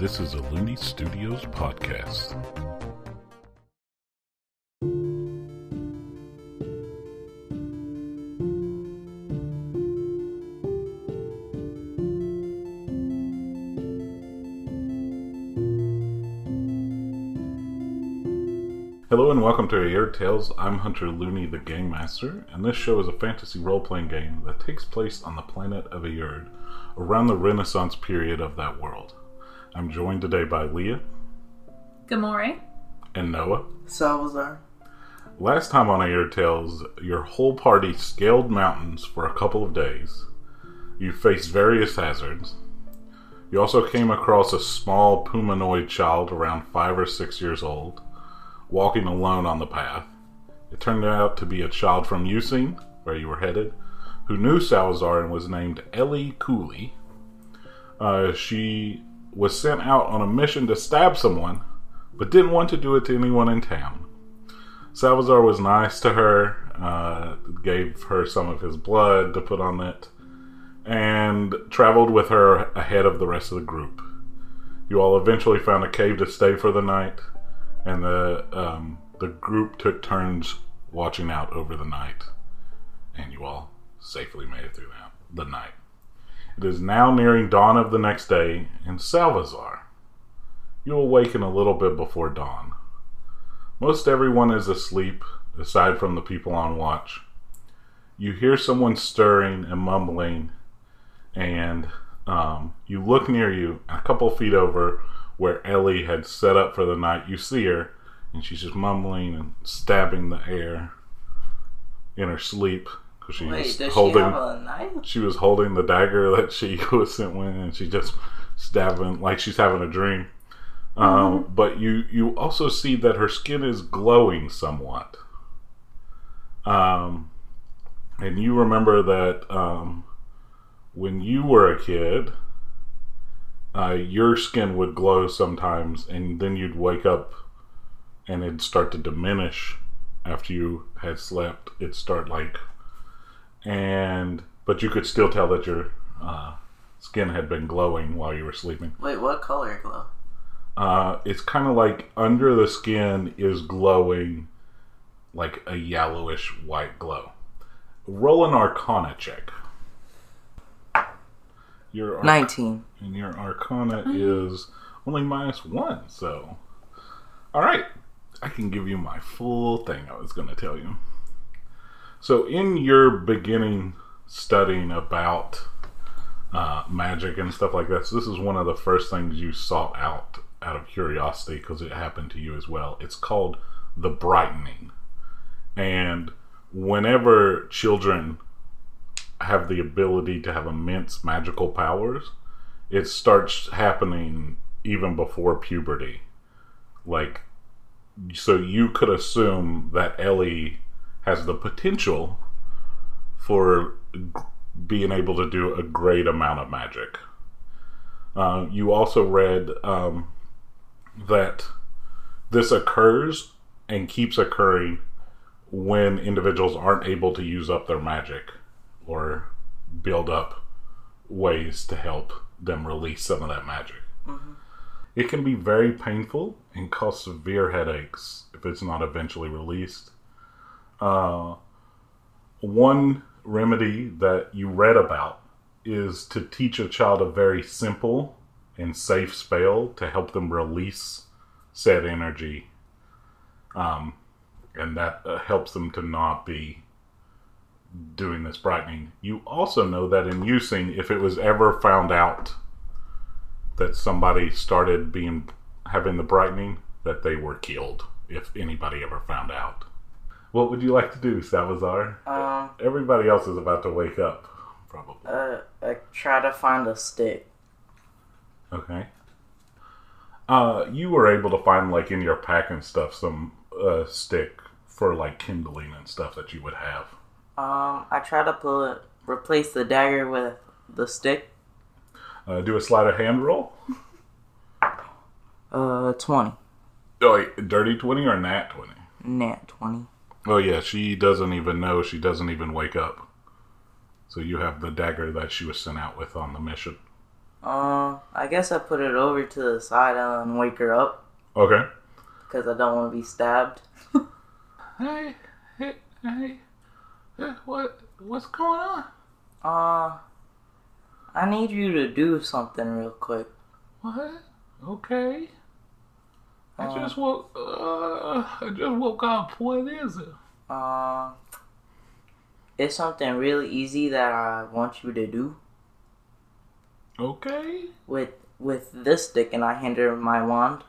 This is a Looney Studios podcast. Hello and welcome to Air Tales. I'm Hunter Looney, the Game Master, and this show is a fantasy role playing game that takes place on the planet of Ayurd around the Renaissance period of that world. I'm joined today by Leah Gamore. and Noah. Salazar. Last time on Air Tales, your whole party scaled mountains for a couple of days. You faced various hazards. You also came across a small pumanoid child around five or six years old, walking alone on the path. It turned out to be a child from Using, where you were headed, who knew Salazar and was named Ellie Cooley. Uh, she was sent out on a mission to stab someone, but didn't want to do it to anyone in town. Salazar was nice to her, uh, gave her some of his blood to put on it, and traveled with her ahead of the rest of the group. You all eventually found a cave to stay for the night, and the um, the group took turns watching out over the night, and you all safely made it through that, the night. It is now nearing dawn of the next day in Salvazar. You awaken a little bit before dawn. Most everyone is asleep, aside from the people on watch. You hear someone stirring and mumbling, and um, you look near you, a couple feet over where Ellie had set up for the night. You see her, and she's just mumbling and stabbing the air in her sleep because she Wait, was does holding she have a knife? she was holding the dagger that she was sent with, and she just stabbing like she's having a dream. Um, but you you also see that her skin is glowing somewhat. Um, and you remember that um, when you were a kid, uh, your skin would glow sometimes, and then you'd wake up, and it'd start to diminish after you had slept. It'd start like and but you could still tell that your uh, skin had been glowing while you were sleeping. Wait, what color glow? Uh, it's kind of like under the skin is glowing like a yellowish white glow. Roll an Arcana check. Your arc- 19. and your Arcana is only minus one. So, all right, I can give you my full thing. I was going to tell you. So, in your beginning studying about uh, magic and stuff like this, this is one of the first things you sought out out of curiosity because it happened to you as well. It's called the brightening, and whenever children have the ability to have immense magical powers, it starts happening even before puberty. Like, so you could assume that Ellie has the potential for g- being able to do a great amount of magic. Uh, you also read um, that this occurs and keeps occurring when individuals aren't able to use up their magic or build up ways to help them release some of that magic. It can be very painful and cause severe headaches if it's not eventually released. Uh, one remedy that you read about is to teach a child a very simple and safe spell to help them release said energy. Um, and that uh, helps them to not be doing this brightening. You also know that in using, if it was ever found out that somebody started being having the brightening, that they were killed. If anybody ever found out, what would you like to do, Salazar? Um, Everybody else is about to wake up, probably. uh, I try to find a stick. Okay. Uh, you were able to find like in your pack and stuff some uh, stick for like kindling and stuff that you would have. Um, I try to put replace the dagger with the stick. Uh, do a sleight of hand roll. Uh, 20. Oh, wait, dirty twenty or nat twenty? Nat 20. Oh yeah, she doesn't even know. She doesn't even wake up. So you have the dagger that she was sent out with on the mission. Uh, I guess I put it over to the side and wake her up Okay. because I don't want to be stabbed. Hey, hey, hey. hey, What? What's going on? Uh, I need you to do something real quick. What? Okay. I Uh, just woke. Uh, I just woke up. What is it? Uh, it's something really easy that I want you to do Okay. with with this stick, and I hand her my wand.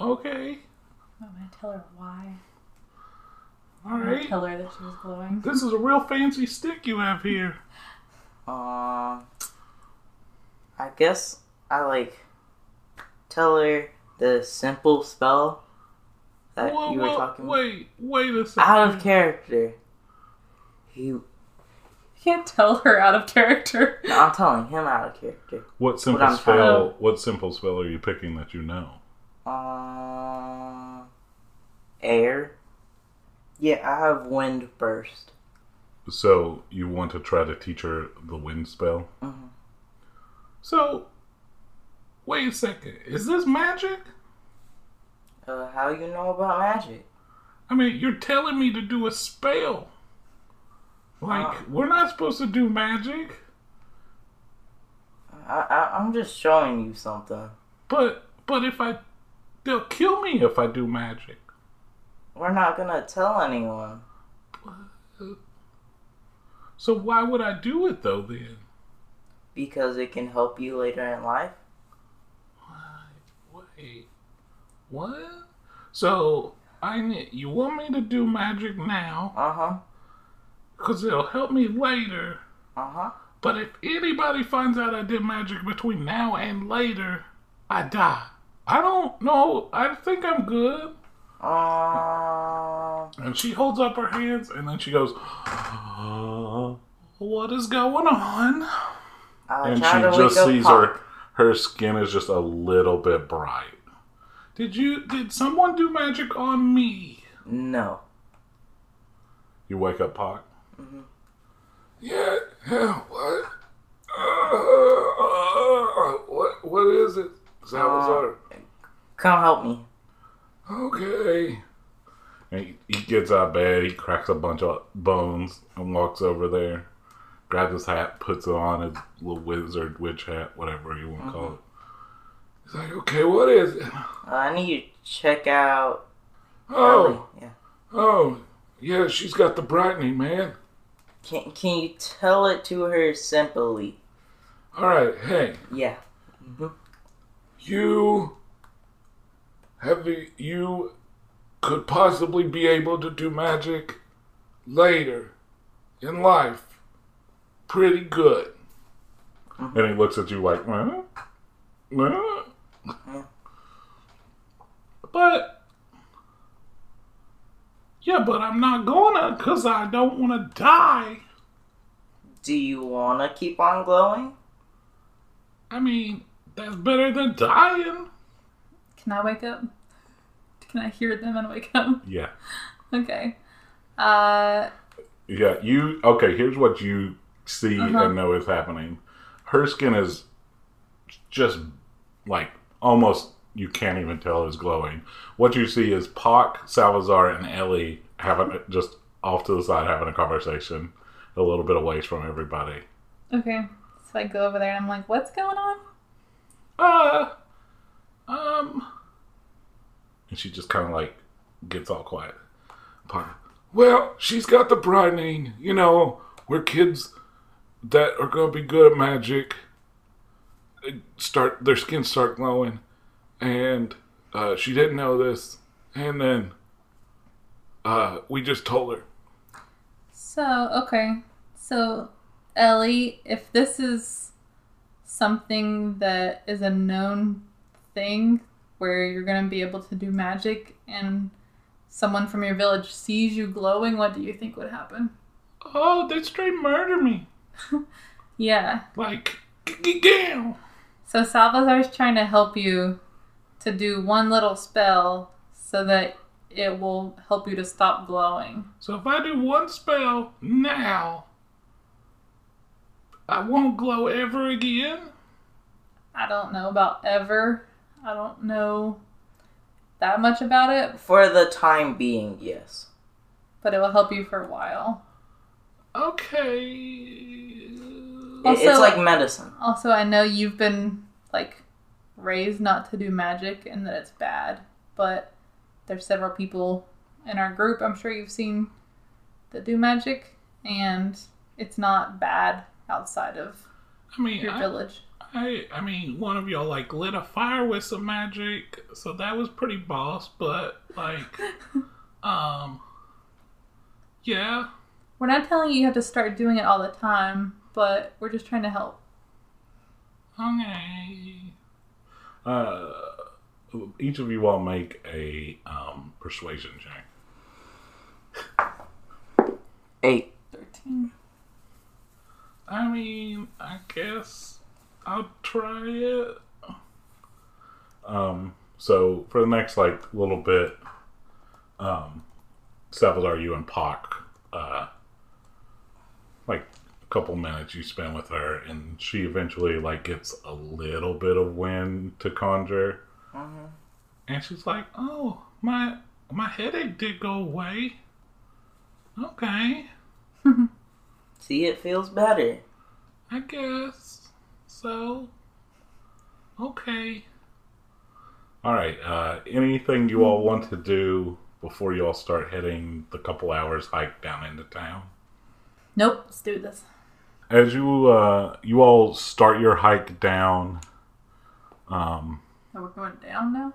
Okay. I'm gonna tell her why. All I'm gonna tell her that she was glowing. This is a real fancy stick you have here. Um, I guess I like tell her the simple spell that Whoa, you were whoa, talking Wait, wait a second. out of character. You, You can't tell her out of character. no, I'm telling him out of character. What simple I'm trying spell? What simple spell are you picking that you know? Um, air. Yeah, I have wind burst. So you want to try to teach her the wind spell? Mhm. So, wait a second. Is this magic? Uh, how you know about magic? I mean, you're telling me to do a spell. Like, Uh. we're not supposed to do magic, I, I I'm just showing you something. but but if I they'll kill me if I do magic. We're not gonna tell anyone So why would I do it though then? because it can help you later in life. Wait. What? So I need you want me to do magic now Uh huh. cuz it'll help me later. Uh huh. But if anybody finds out I did magic between now and later, I die. I don't know. I think I'm good. Um. And she holds up her hands and then she goes, What is going on? And she just sees Pop. her her skin is just a little bit bright. Did you did someone do magic on me? No. You wake up Pock? Mhm. Yeah, yeah, what? Uh, what what is it? Salazar. Come help me. Okay. And he, he gets out of bed, he cracks a bunch of bones and walks over there, grabs his hat, puts it on his little wizard witch hat, whatever you want to call it. He's like, okay, what is it? Uh, I need you to check out. Oh, Ellie. Yeah. oh, yeah, she's got the brightening, man. Can Can you tell it to her simply? All right, hey, Yeah. hmm you have the, you could possibly be able to do magic later in life pretty good. Mhm. And he looks at you like, huh? Huh? Yeah. But yeah, but I'm not gonna because I don't want to die. Do you want to keep on glowing? I mean, that's better than dying. Can I wake up? Can I hear them and wake up? Yeah. Okay. Uh, Yeah, you okay? Here's what you see Uh-huh. and know is happening. Her skin is just like almost you can't even tell is glowing. What you see is Pock, Salazar, and Ellie having just off to the side having a conversation, a little bit away from everybody. okay. So I go over there and I'm like, what's going on? Uh, um, and she just kind of like gets all quiet. Well, she's got the brightening. You know, we're kids that are gonna be good at magic. Start their skin start glowing, and uh, she didn't know this. And then uh, we just told her. So, okay. So, Ellie, if this is something that is a known thing where you're going to be able to do magic and someone from your village sees you glowing, what do you think would happen? Oh, they'd straight murder me! Yeah. Like, g-g-gam! So, Salvazar's trying to help you to do one little spell so that it will help you to stop glowing. So if I do one spell now, I won't glow ever again. I don't know about ever. I don't know that much about it, For the time being, yes. but it will help you for a while. Okay. It- Also- it's like medicine. Also, I know you've been like raised not to do magic and that it's bad, but there's several people in our group I'm sure you've seen that do magic and it's not bad outside of I mean, your I, village. I, I mean, one of y'all like lit a fire with some magic, so that was pretty boss. But like, um, yeah, We're not telling you you have to start doing it all the time, but we're just trying to help. okay. Uh, each of you all make a um persuasion check. Eight. 13. I mean, I guess I'll try it. Um, so for the next like little bit, um, Salvador, you and Pock, uh, like a couple minutes you spend with her, and she eventually like gets a little bit of wind to conjure, hmm and she's like, "Oh, my my headache did go away." Okay. See, it feels better. I guess so. Okay. All right. Uh, anything you all want to do before you all start heading the couple hours hike down into town? Nope, let's do this. As you uh, you all start your hike down, um, Oh, we're going down now?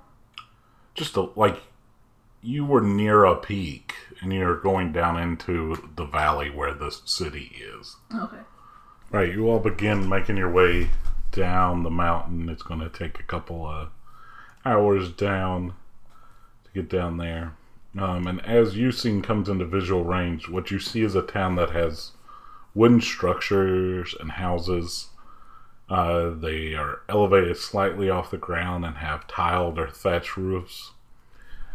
just a, like you were near a peak and you're going down into the valley where the city is. Okay. Right, you all begin making your way down the mountain. It's going to take a couple of hours down to get down there. Um, and as Using comes into visual range, what you see is a town that has wooden structures and houses. Uh, they are elevated slightly off the ground and have tiled or thatched roofs.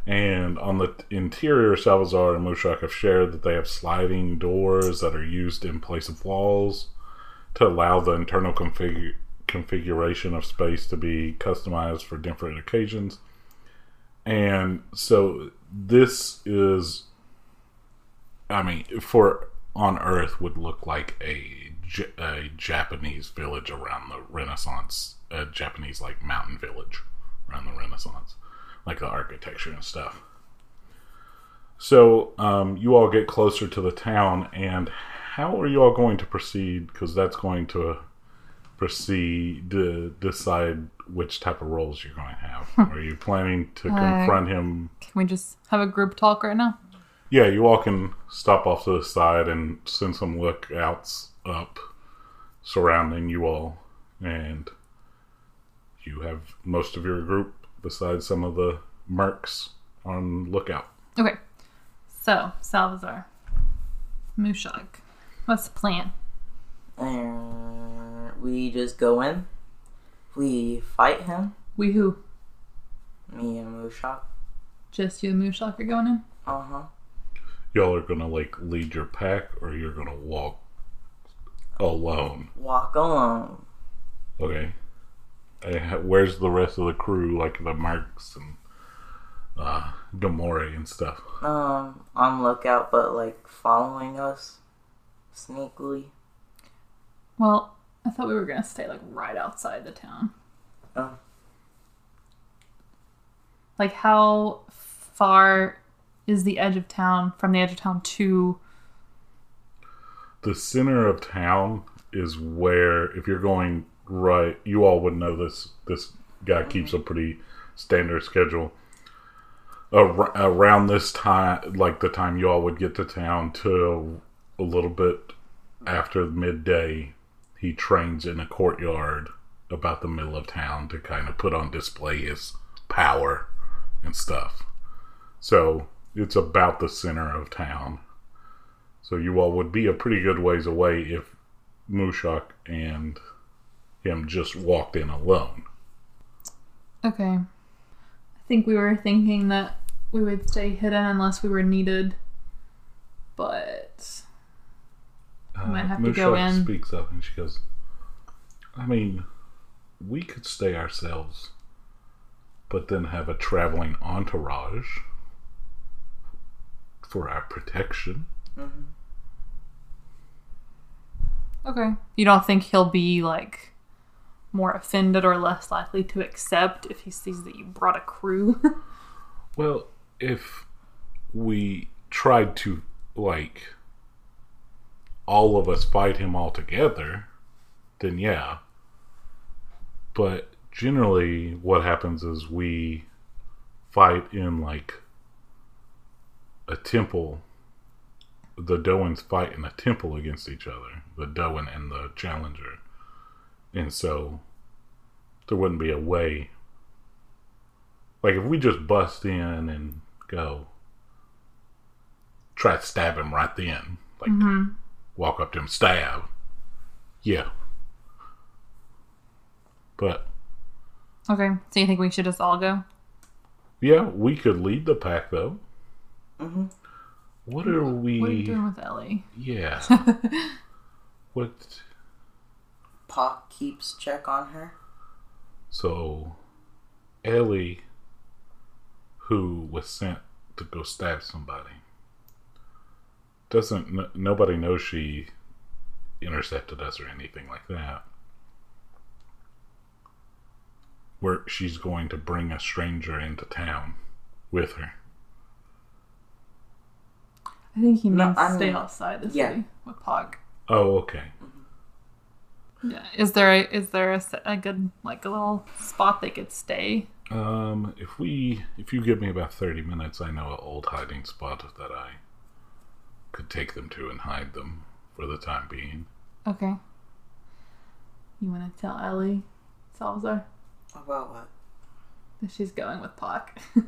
And on the interior, Salvazar and Mushak have shared that they have sliding doors that are used in place of walls to allow the internal config- configuration of space to be customized for different occasions. And so this is, I mean, for on Earth would look like a, a Japanese village around the Renaissance, a Japanese like mountain village around the Renaissance, like the architecture and stuff. So um, you all get closer to the town, and how are you all going to proceed? Because that's going to proceed to decide which type of roles you're going to have. are you planning to Uh, confront him? Can we just have a group talk right now? Yeah, you all can stop off to the side and send some lookouts up surrounding you all, and you have most of your group, besides some of the mercs, on lookout. Okay. So, Salvazar. Mushak. What's the plan? And we just go in. We fight him. We who? Me and Mushak. Just you and Mushak are going in? Uh huh. Y'all are gonna like lead your pack, or you're gonna walk alone. Walk alone. Okay. Where's the rest of the crew, like the mercs and uh, Gamori and stuff? Um, on lookout, but like following us sneakily. Well, I thought we were going to stay like right outside the town. Oh. Like, how far is the edge of town from the edge of town to. the center of town is where if you're going right you all would know this this guy keeps a pretty standard schedule Ar- around this time like the time you all would get to town to a little bit after midday he trains in a courtyard about the middle of town to kind of put on display his power and stuff so it's about the center of town so you all would be a pretty good ways away if Mushak and him just walked in alone. Okay. I think we were thinking that we would stay hidden unless we were needed. But. Uh, Might have to go in. speaks up and she goes, I mean, we could stay ourselves, but then have a traveling entourage for our protection. hmm Okay. You don't think he'll be like more offended or less likely to accept if he sees that you brought a crew? Well, if we tried to, like, all of us fight him all together, then yeah. But generally, what happens is we fight in, like, a temple. The Doans fight in a temple against each other, the Doan and the Challenger. And so there wouldn't be a way like if we just bust in and go try to stab him right then, like mm-hmm. walk up to him, stab. Yeah. But Okay. So you think we should just all go? yeah, we could lead the pack though. Hmm What are we What are you doing with Ellie? Yeah. what Pac keeps check on her. so Ellie who was sent to go stab somebody doesn't n- nobody knows she intercepted us or anything like that where she's going to bring a stranger into town with her I think he No, means I stay outside the yeah. city with Pog. oh okay Yeah. Is there a, is there a, se- a good like a little spot they could stay? um if we if you give me about 30 minutes i know an old hiding spot that i could take them to and hide them for the time being Okay. You want to tell Ellie, Salazar, About what? that she's going with Pog?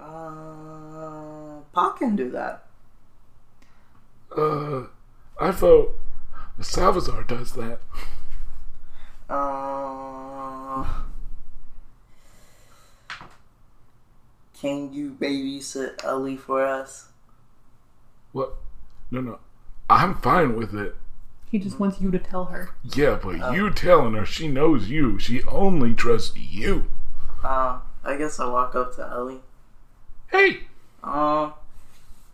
Uh, Pac can do that. Uh, I vote Salvazar does that. Uh, can you babysit Ellie for us? What? No, no. I'm fine with it. he just wants you to tell her. Yeah, but you telling her she knows you. She only trusts you. Uh, I guess I walk up to Ellie. Hey, Um,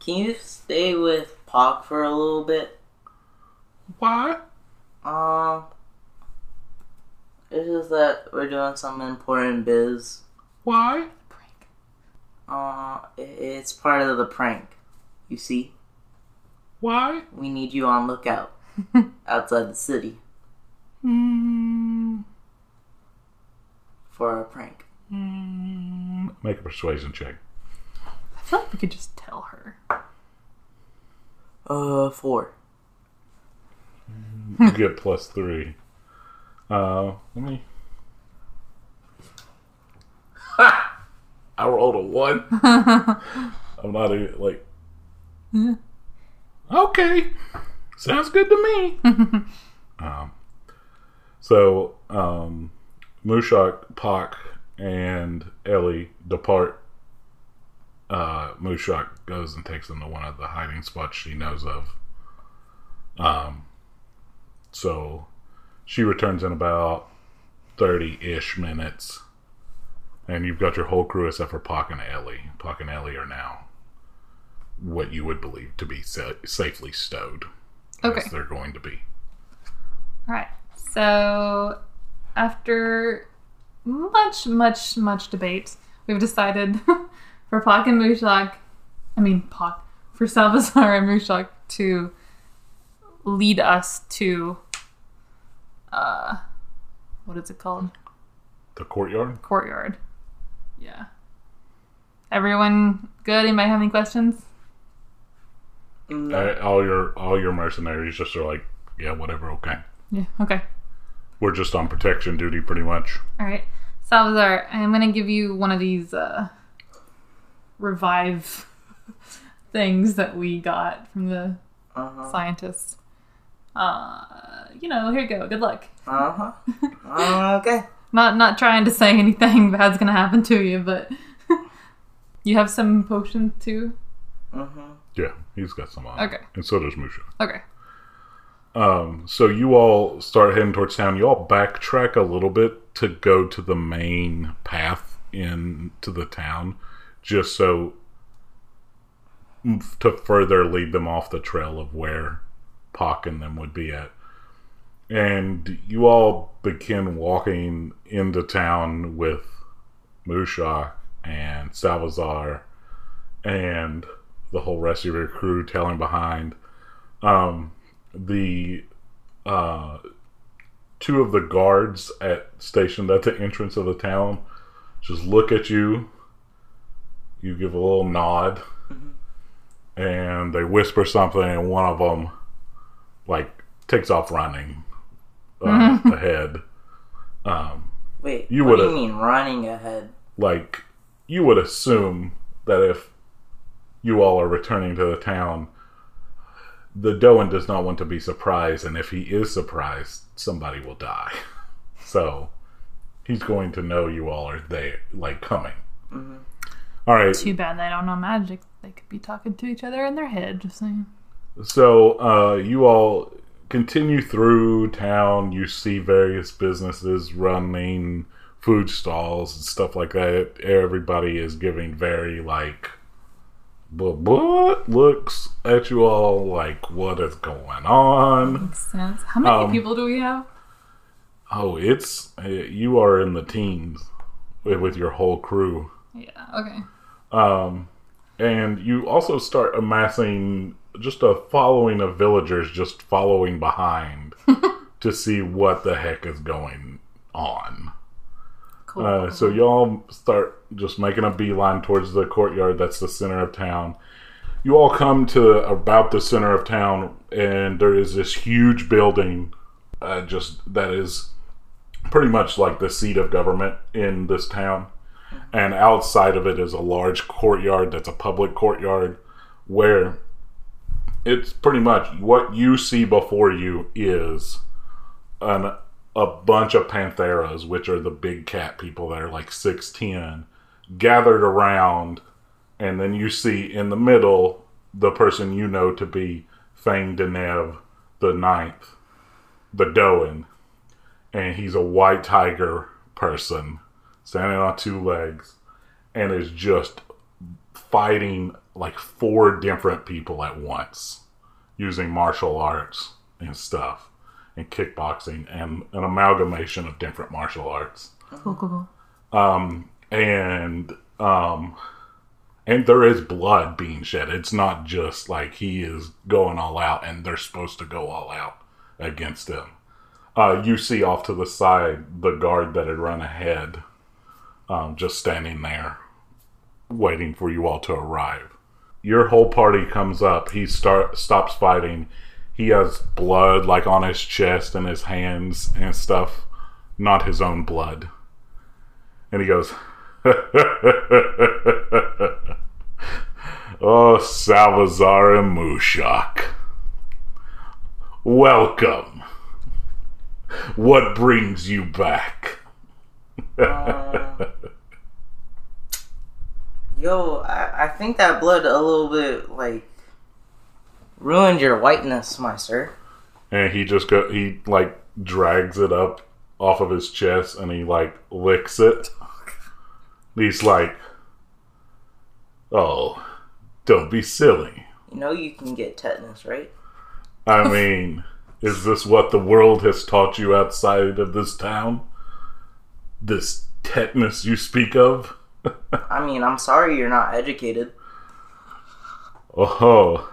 can you stay with Pac for a little bit? why? Um, it's just that we're doing some important biz. Why? Prank. Uh, it's part of the prank. You see, Why? we need you on lookout outside the city Mm, for our prank. mm, make a persuasion check. I feel like we could just tell her. Uh, four. You get plus three. Uh, let me. Ha! I rolled a one. I'm not even like. Okay, sounds good to me. um, so, um, Mushak, Pak, and Ellie depart. Uh, Mushak goes and takes them to one of the hiding spots she knows of. Um, so she returns in about 30 ish minutes. And you've got your whole crew except for Pock and Ellie. Pock and Ellie are now what you would believe to be sa- safely stowed. Okay. As they're going to be. All right. So, after much, much, much debate, we've decided for Pak and Mushak, I mean Pak, for Salvazar and Mushak to lead us to, uh, what is it called? The courtyard? Courtyard. Yeah. Everyone good? Anybody have any questions? No. Uh, all your all your mercenaries just are like, yeah, whatever, okay. Yeah. Okay. We're just on protection duty pretty much. All right, Salazar, I'm gonna give you one of these uh, revive things that we got from the Uh-huh. scientists. Uh, you know, here you go. Good luck. Uh-huh. Uh, okay. Not not trying to say anything bad's gonna happen to you, but you have some potions too. Uh huh. Yeah, he's got some on. Okay. And so does Musha. Okay. Um, so you all start heading towards town. You all backtrack a little bit to go to the main path into the town just so to further lead them off the trail of where Pock and them would be at. And you all begin walking into town with Musha and Salvazar and the whole rest of your crew tailing behind. Um, the uh, two of the guards at stationed at the entrance of the town just look at you. You give a little nod, and they whisper something, and one of them like takes off running uh, ahead. Um, Wait, You what do you would've- mean running ahead? like you would assume that if you all are returning to the town, the Doan does not want to be surprised, and if he is surprised, somebody will die. So he's going to know you all are there, like coming. All right. Too bad they don't know magic. They could be talking to each other in their head. Just saying. So uh, you all continue through town. You see various businesses running food stalls and stuff like that. Everybody is giving very like but what looks at you all like what is going on. Makes sense. How many Um, people do we have? Oh, it's uh, you are in the teens with, with your whole crew. Yeah. Okay. Um, and you also start amassing just a following of villagers just following behind to see what the heck is going on. Cool. Uh, so y'all start just making a beeline towards the courtyard that's the center of town. You all come to about the center of town, and there is this huge building, uh, just that is pretty much like the seat of government in this town. And outside of it is a large courtyard that's a public courtyard where it's pretty much what you see before you is an a bunch of pantheras, which are the big cat people that are like six ten, gathered around, and then you see in the middle the person you know to be Fang Denev the ninth, the Doan, and he's a white tiger person standing on two legs, and is just fighting like four different people at once using martial arts and stuff and kickboxing and an amalgamation of different martial arts cool. Cool. Cool. um and um and there is blood being shed it's not just like he is going all out and they're supposed to go all out against him uh you see off to the side the guard that had run ahead um just standing there waiting for you all to arrive. Your whole party comes up. He start stops fighting. He has blood like on his chest and his hands and stuff not his own blood. And he goes oh salvazar and mushak. Welcome. What brings you back Uh, yo, I, I think that blood a little bit like ruined your whiteness, my sir. and he just go he like drags it up off of his chest and he like licks it he's like oh don't be silly You know you can get tetanus, right? i mean is this what the world has taught you outside of this town this tetanus you speak of I mean, I'm sorry you're not educated. oh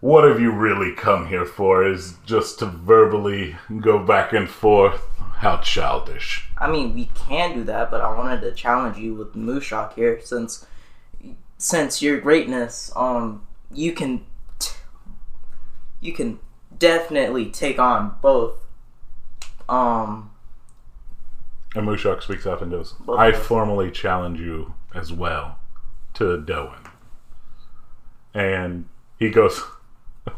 what have you really come here for is just to verbally go back and forth how childish I mean, we can do that, but I wanted to challenge you with Mushak here, since since your greatness, um, you can t- you can definitely take on both. Um, And Mushak speaks up and goes, I formally challenge you as well to Doan. And he goes,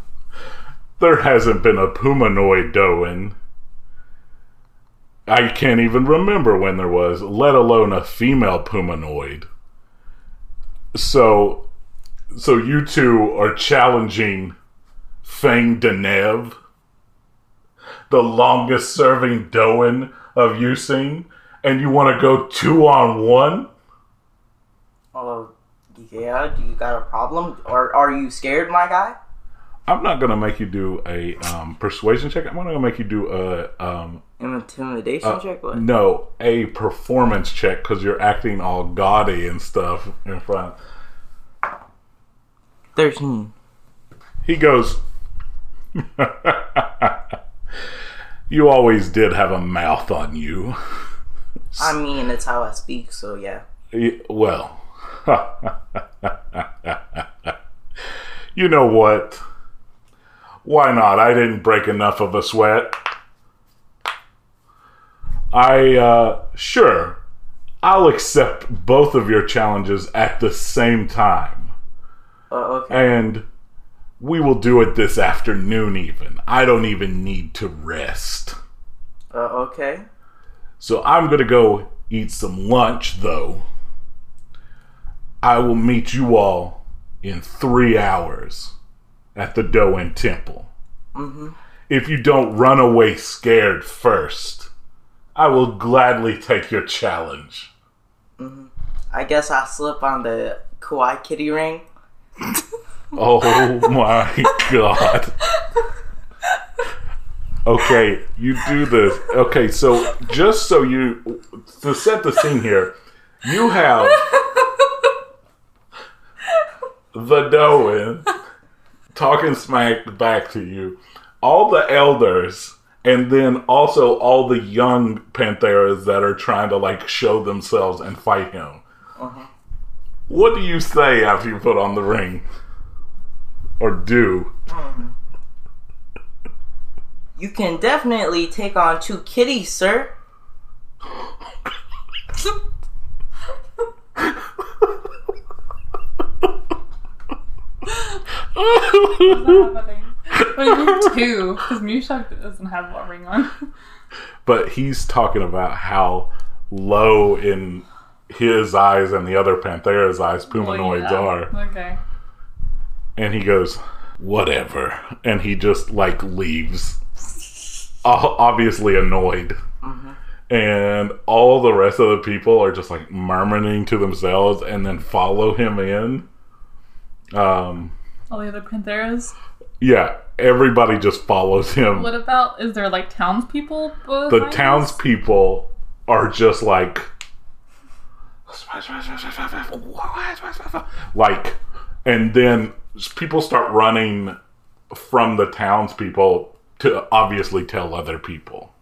There hasn't been a Pumanoid Doan. I can't even remember when there was, let alone a female Pumanoid. So, so you two are challenging Fang Denev, the longest serving Doan of Using, and you want to go two on one? Oh, yeah. Do you got a problem, or are you scared, my guy? I'm not gonna make you do a um, persuasion check. I'm gonna make you do a um, An intimidation Uh, check? What? no a performance check because you're acting all gaudy and stuff in front. Thirteen. He goes, "You always did have a mouth on you." I mean, it's how I speak, so yeah. Well, you know what? Why not? I didn't break enough of a sweat. I, uh, sure, I'll accept both of your challenges at the same time. Uh, okay. And we will do it this afternoon, even. I don't even need to rest. Uh, okay. So I'm gonna go eat some lunch, though. I will meet you all in three hours at the Doan Temple. Mm-hmm. If you don't run away scared first, I will gladly take your challenge. Mm-hmm. I guess I slip on the Kawaii Kitty ring. Oh my god. Okay, you do this. Okay, so just so you to set the scene here, you have the Doan talking smack back to you, all the elders, and then also all the young Pantheras that are trying to like show themselves and fight him. Uh-huh. What do you say after you put on the ring? Or do? Um, you can definitely take on two kitties, sir. What do you mean two? Because Mushak doesn't have a ring on. but he's talking about how low in his eyes and the other Panthera's eyes Pumanoids Well, are. Okay. And he goes, whatever. And he just like leaves. Obviously annoyed. And all the rest of the people are just like murmuring to themselves and then follow him in. Um, All the other Pantheras. yeah, everybody just follows him. What about? Is there like townspeople? the townspeople are just like like and then people start running from the townspeople to obviously tell other people.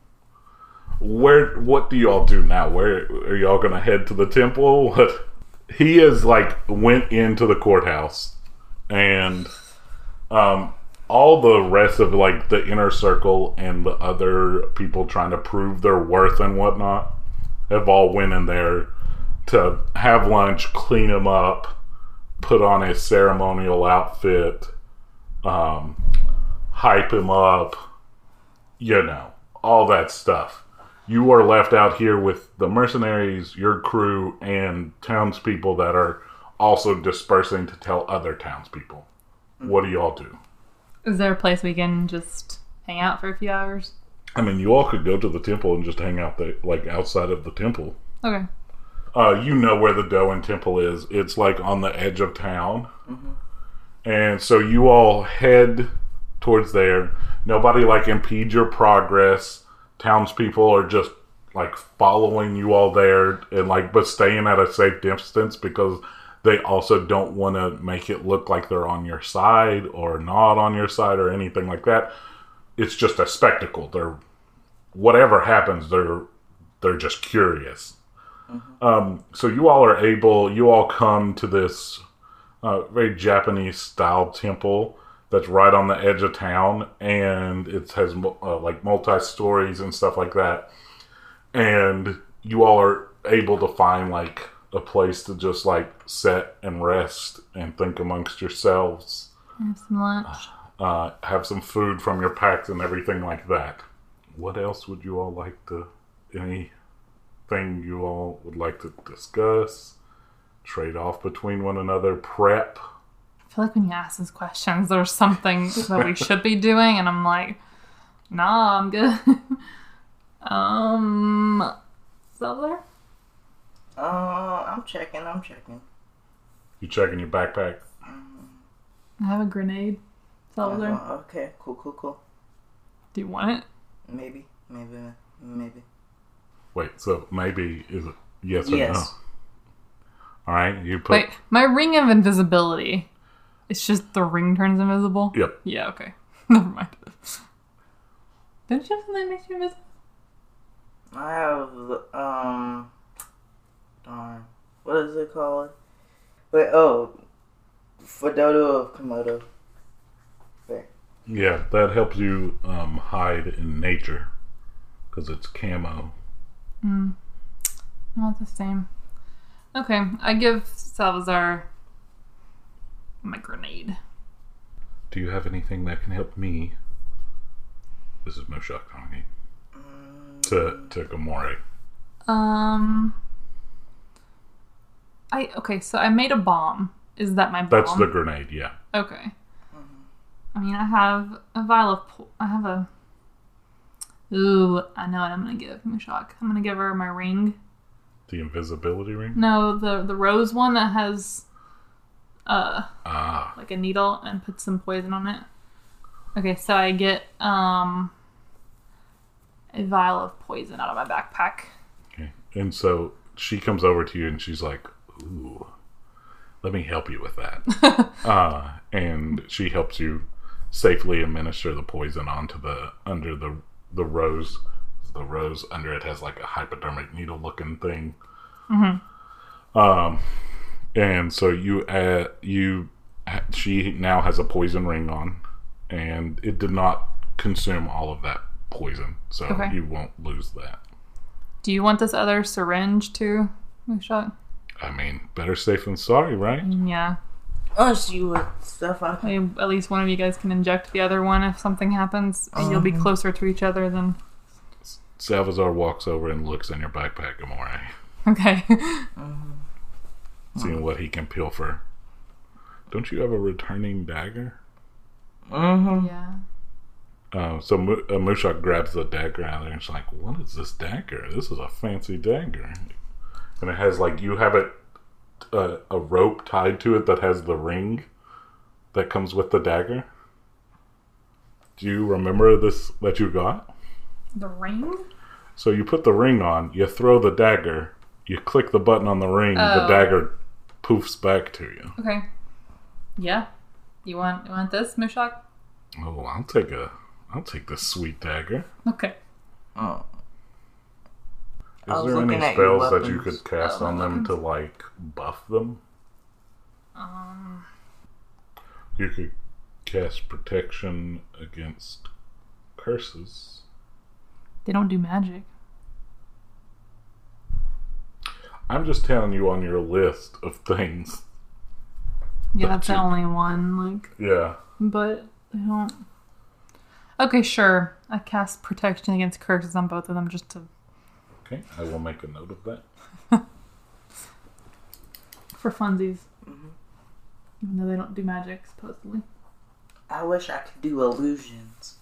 Where what do y'all do now? Where are y'all gonna head to the temple? He is like went into the courthouse and um all the rest of like the inner circle and the other people trying to prove their worth and whatnot have all went in there to have lunch, clean them up, put on a ceremonial outfit, um, hype him up, you know, all that stuff. You are left out here with the mercenaries, your crew, and townspeople that are also dispersing to tell other townspeople. What do y'all do? Is there a place we can just hang out for a few hours? I mean, you all could go to the temple and just hang out there, like outside of the temple. Okay. Uh, you know where the Doan Temple is. It's like on the edge of town. And so you all head towards there. Nobody like impedes your progress. Townspeople are just like following you all there and like but staying at a safe distance because they also don't want to make it look like they're on your side or not on your side or anything like that. It's just a spectacle. They're whatever happens, they're they're just curious. Um, so you all are able. You all come to this uh, very Japanese style temple that's right on the edge of town, and it has uh, like multi stories and stuff like that. And you all are able to find like a place to just like sit and rest and think amongst yourselves. Have some lunch. Uh, have some food from your packs and everything like that. What else would you all like to? Anything you all would like to discuss? Trade off between one another? Prep? I feel like when you ask these questions, there's something that we should be doing, and I'm like, nah, I'm good. Um, Zelda? Uh, I'm checking. I'm checking. You checking your backpack? I have a grenade. Zelda. Uh, okay. Cool. Cool. Cool. Do you want it? Maybe. Maybe. Maybe. Wait, so maybe is it yes or Yes. no? All right, you put. Wait, my ring of invisibility. It's just the ring turns invisible? Yep. Yeah, okay. Never mind. Don't you have something that makes you invisible? I have um. Darn. What is it called? Wait. Oh. Fedoto of Komodo. There. Yeah, that helps you um, hide in nature because it's camo. Mm. Not the same. Okay, I give Salvazar my grenade. Do you have anything that can help me? This is talking Mm, to to Gamora. Um. I okay, so I made a bomb. Is that my bomb? That's the grenade. Yeah. Okay. I mean, I have a vial of. Po- I have a. Ooh, I know what I'm gonna give Mushak. I'm gonna give her my ring. The invisibility ring. No, the the rose one that has, uh, Ah, like a needle and put some poison on it. Okay, so I get um a vial of poison out of my backpack. okay. And so she comes over to you and she's like, "Ooh, let me help you with that." uh, and she helps you safely administer the poison onto the under the the rose. The rose under it has like a hypodermic needle looking thing. Um, and so you add you she now has a poison ring on, and it did not consume all of that poison, so Okay. you won't lose that. Do you want this other syringe too, Mushak? I mean, better safe than sorry, right? Yeah. I'll see what stuff I can. Maybe at least one of you guys can inject the other one if something happens, and you'll be closer to each other than. Salvazar walks over and looks in your backpack, Amore, Okay. seeing what he can pilfer. Don't you have a returning dagger? Mm-hmm. yeah. Uh, so Mu- uh, Mushak grabs the dagger out of there and she's like, "What is this dagger? This is a fancy dagger." And it has like you have it uh, a rope tied to it that has the ring that comes with the dagger. Do you remember this that you got? The ring? So you put the ring on, you throw the dagger, you click the button on the ring, the Oh. dagger poofs back to you. Okay. Yeah. You want you want this, Mushak? Oh, I'll take a, I'll take this sweet dagger. Okay. Oh. Is there any looking at your spells that you could cast Oh, on them to like buff them? Um. You could cast protection against curses. They don't do magic. I'm just telling you on your list of things. Yeah, that's the you- only one. Like, Yeah. but they don't. Okay, sure. I cast protection against curses on both of them just to Okay, I will make a note of that. for funsies. Mhm. Even though they don't do magic, supposedly. I wish I could do illusions.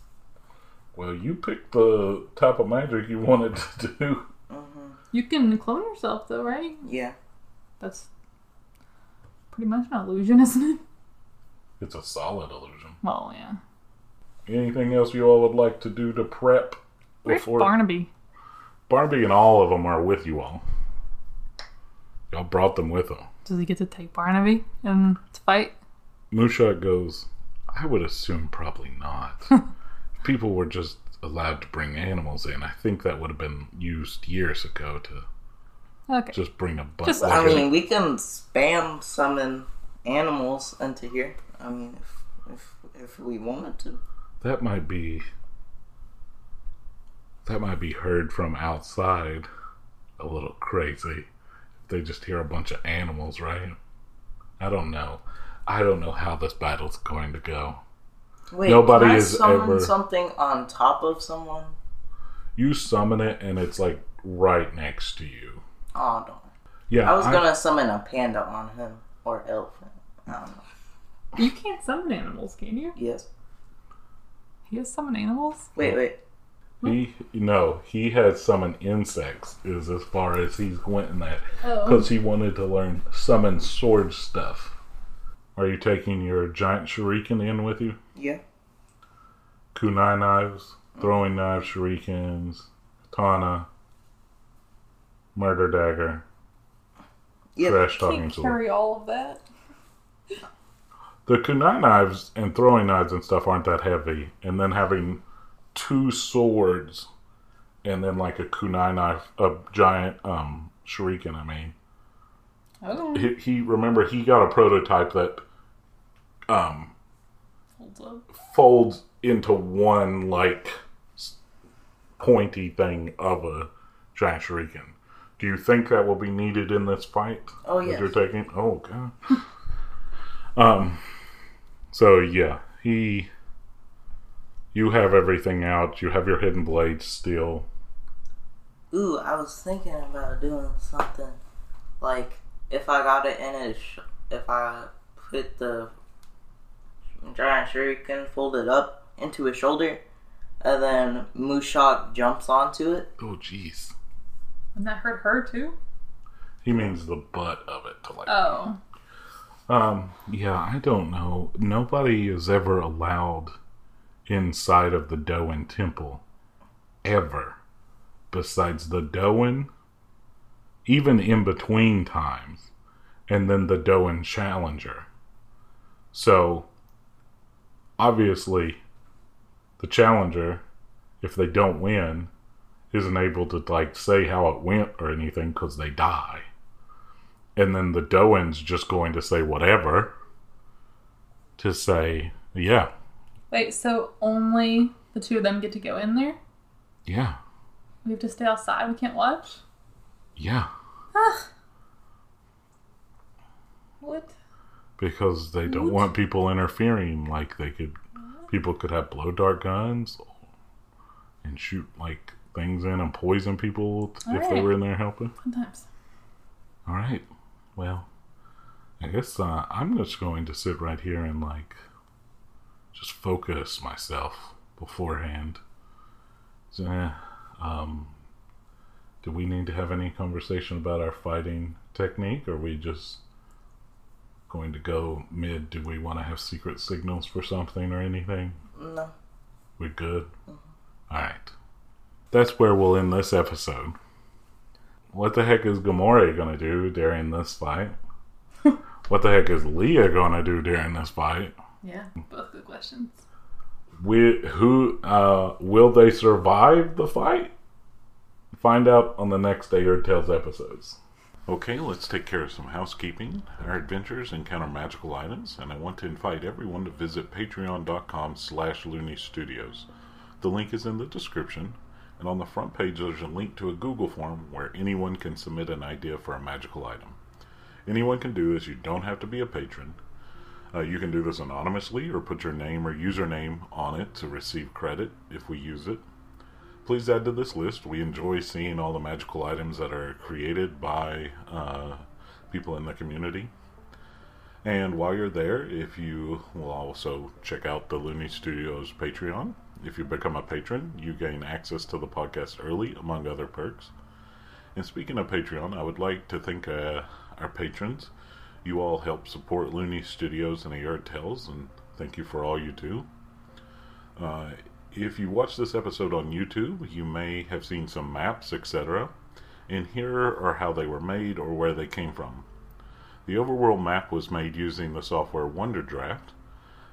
Well, you picked the type of magic you wanted to do. Mm-hmm. You can clone yourself, though, right? Yeah. That's pretty much an illusion, isn't it? It's a solid illusion. Well, yeah. Anything else you all would like to do to prep Where's before Barnaby? Barbie and all of them are with you all. Y'all brought them with them. Does he get to take Barnaby and to fight? Musha goes, I would assume probably not. if people were just allowed to bring animals in, I think that would have been used years ago to Okay. just bring a bunch. Just- like I a- mean, we can spam summon animals into here. I mean, if if if we wanted to. that might be that might be heard from outside a little crazy. If they just hear a bunch of animals, right? I don't know. I don't know how this battle's going to go. Wait, Nobody can I is summon ever- something on top of someone? You summon it and it's like right next to you. Oh no! Yeah, I was gonna summon a panda on him or elephant. I don't know. You can't summon animals, can you? Yes. He has summon animals? Wait, wait. He no, he had summoned insects. Is as far as he's went in that Oh. because he wanted to learn summon sword stuff. Are you taking your giant shuriken in with you? Yeah. Kunai knives, throwing knives, shurikens, katana, murder dagger, Yep. trash talking Can't sword. carry all of that. The kunai knives and throwing knives and stuff aren't that heavy, and then having two swords and then like a kunai knife, a giant um shuriken. I mean, Okay. he, he remember he got a prototype that um Holds up. folds into one like pointy thing of a giant shuriken. Do you think that will be needed in this fight? Oh that yes. you're taking? Oh god. um. So yeah, he. You have everything out. You have your hidden blade still. Ooh, I was thinking about doing something like if I got it in his, sh- if I put the giant shuriken folded up into his shoulder, and then Mushak jumps onto it. Oh jeez. And that hurt her too? He means the butt of it to like. Oh. Um, yeah, I don't know. Nobody is ever allowed inside of the Doan temple. Ever. Besides the Doan, even in between times, and then the Doan Challenger. So, obviously, the Challenger, if they don't win, isn't able to, like, say how it went or anything because they die and then the Doan's just going to say whatever to say, yeah, Wait, so only the two of them get to go in there? yeah, We have to stay outside? We can't watch? yeah, What? because they don't want people interfering. Like they could, people could have blow dart guns and shoot like things in and poison people if they were in there helping. Sometimes. All right, well, I guess uh, I'm just going to sit right here and like just focus myself beforehand. So, eh, um, do we need to have any conversation about our fighting technique? Or are we just going to go mid? Do we want to have secret signals for something or anything? No. We good? All right. That's where we'll end this episode. What the heck is Gamora gonna do during this fight? what the heck is Leah gonna do during this fight? Yeah, both good questions. We, who uh, will they survive the fight? Find out on the next Day Earth Tales episodes. Okay, let's take care of some housekeeping. Our adventures encounter magical items, and I want to invite everyone to visit patreon.com slash Looney Studios. The link is in the description, and on the front page there's a link to a Google form where anyone can submit an idea for a magical item. Anyone can do this, you don't have to be a patron. Uh, you can do this anonymously or put your name or username on it to receive credit if we use it. Please add to this list. We enjoy seeing all the magical items that are created by uh, people in the community. And while you're there, if you will also check out the Looney Studios Patreon. If you become a patron, you gain access to the podcast early, among other perks. And speaking of Patreon, I would like to thank uh, our patrons. You all help support Looney Studios and A Yard Tales, and thank you for all you do. Uh, if you watch this episode on YouTube, you may have seen some maps, etc. And here are how they were made or where they came from. The overworld map was made using the software WonderDraft.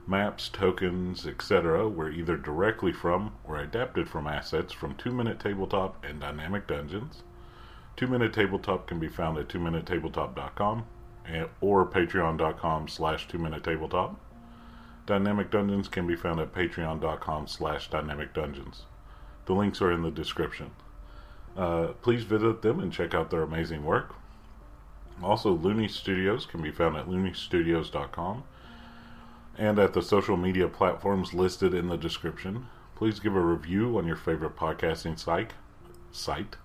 Maps, tokens, etc. were either directly from or adapted from assets from 2 Minute Tabletop and Dynamic Dungeons. 2 Minute Tabletop can be found at 2minutetabletop.com and- or patreon.com slash 2 Minute Tabletop. Dynamic Dungeons can be found at patreon.com slash dynamic dungeons. The links are in the description. Uh, please visit them and check out their amazing work. Also, Looney Studios can be found at looneystudios.com and at the social media platforms listed in the description. Please give a review on your favorite podcasting site. site.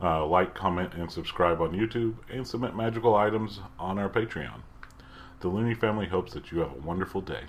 Uh, like, comment, and subscribe on YouTube, and submit magical items on our Patreon. The Looney family hopes that you have a wonderful day.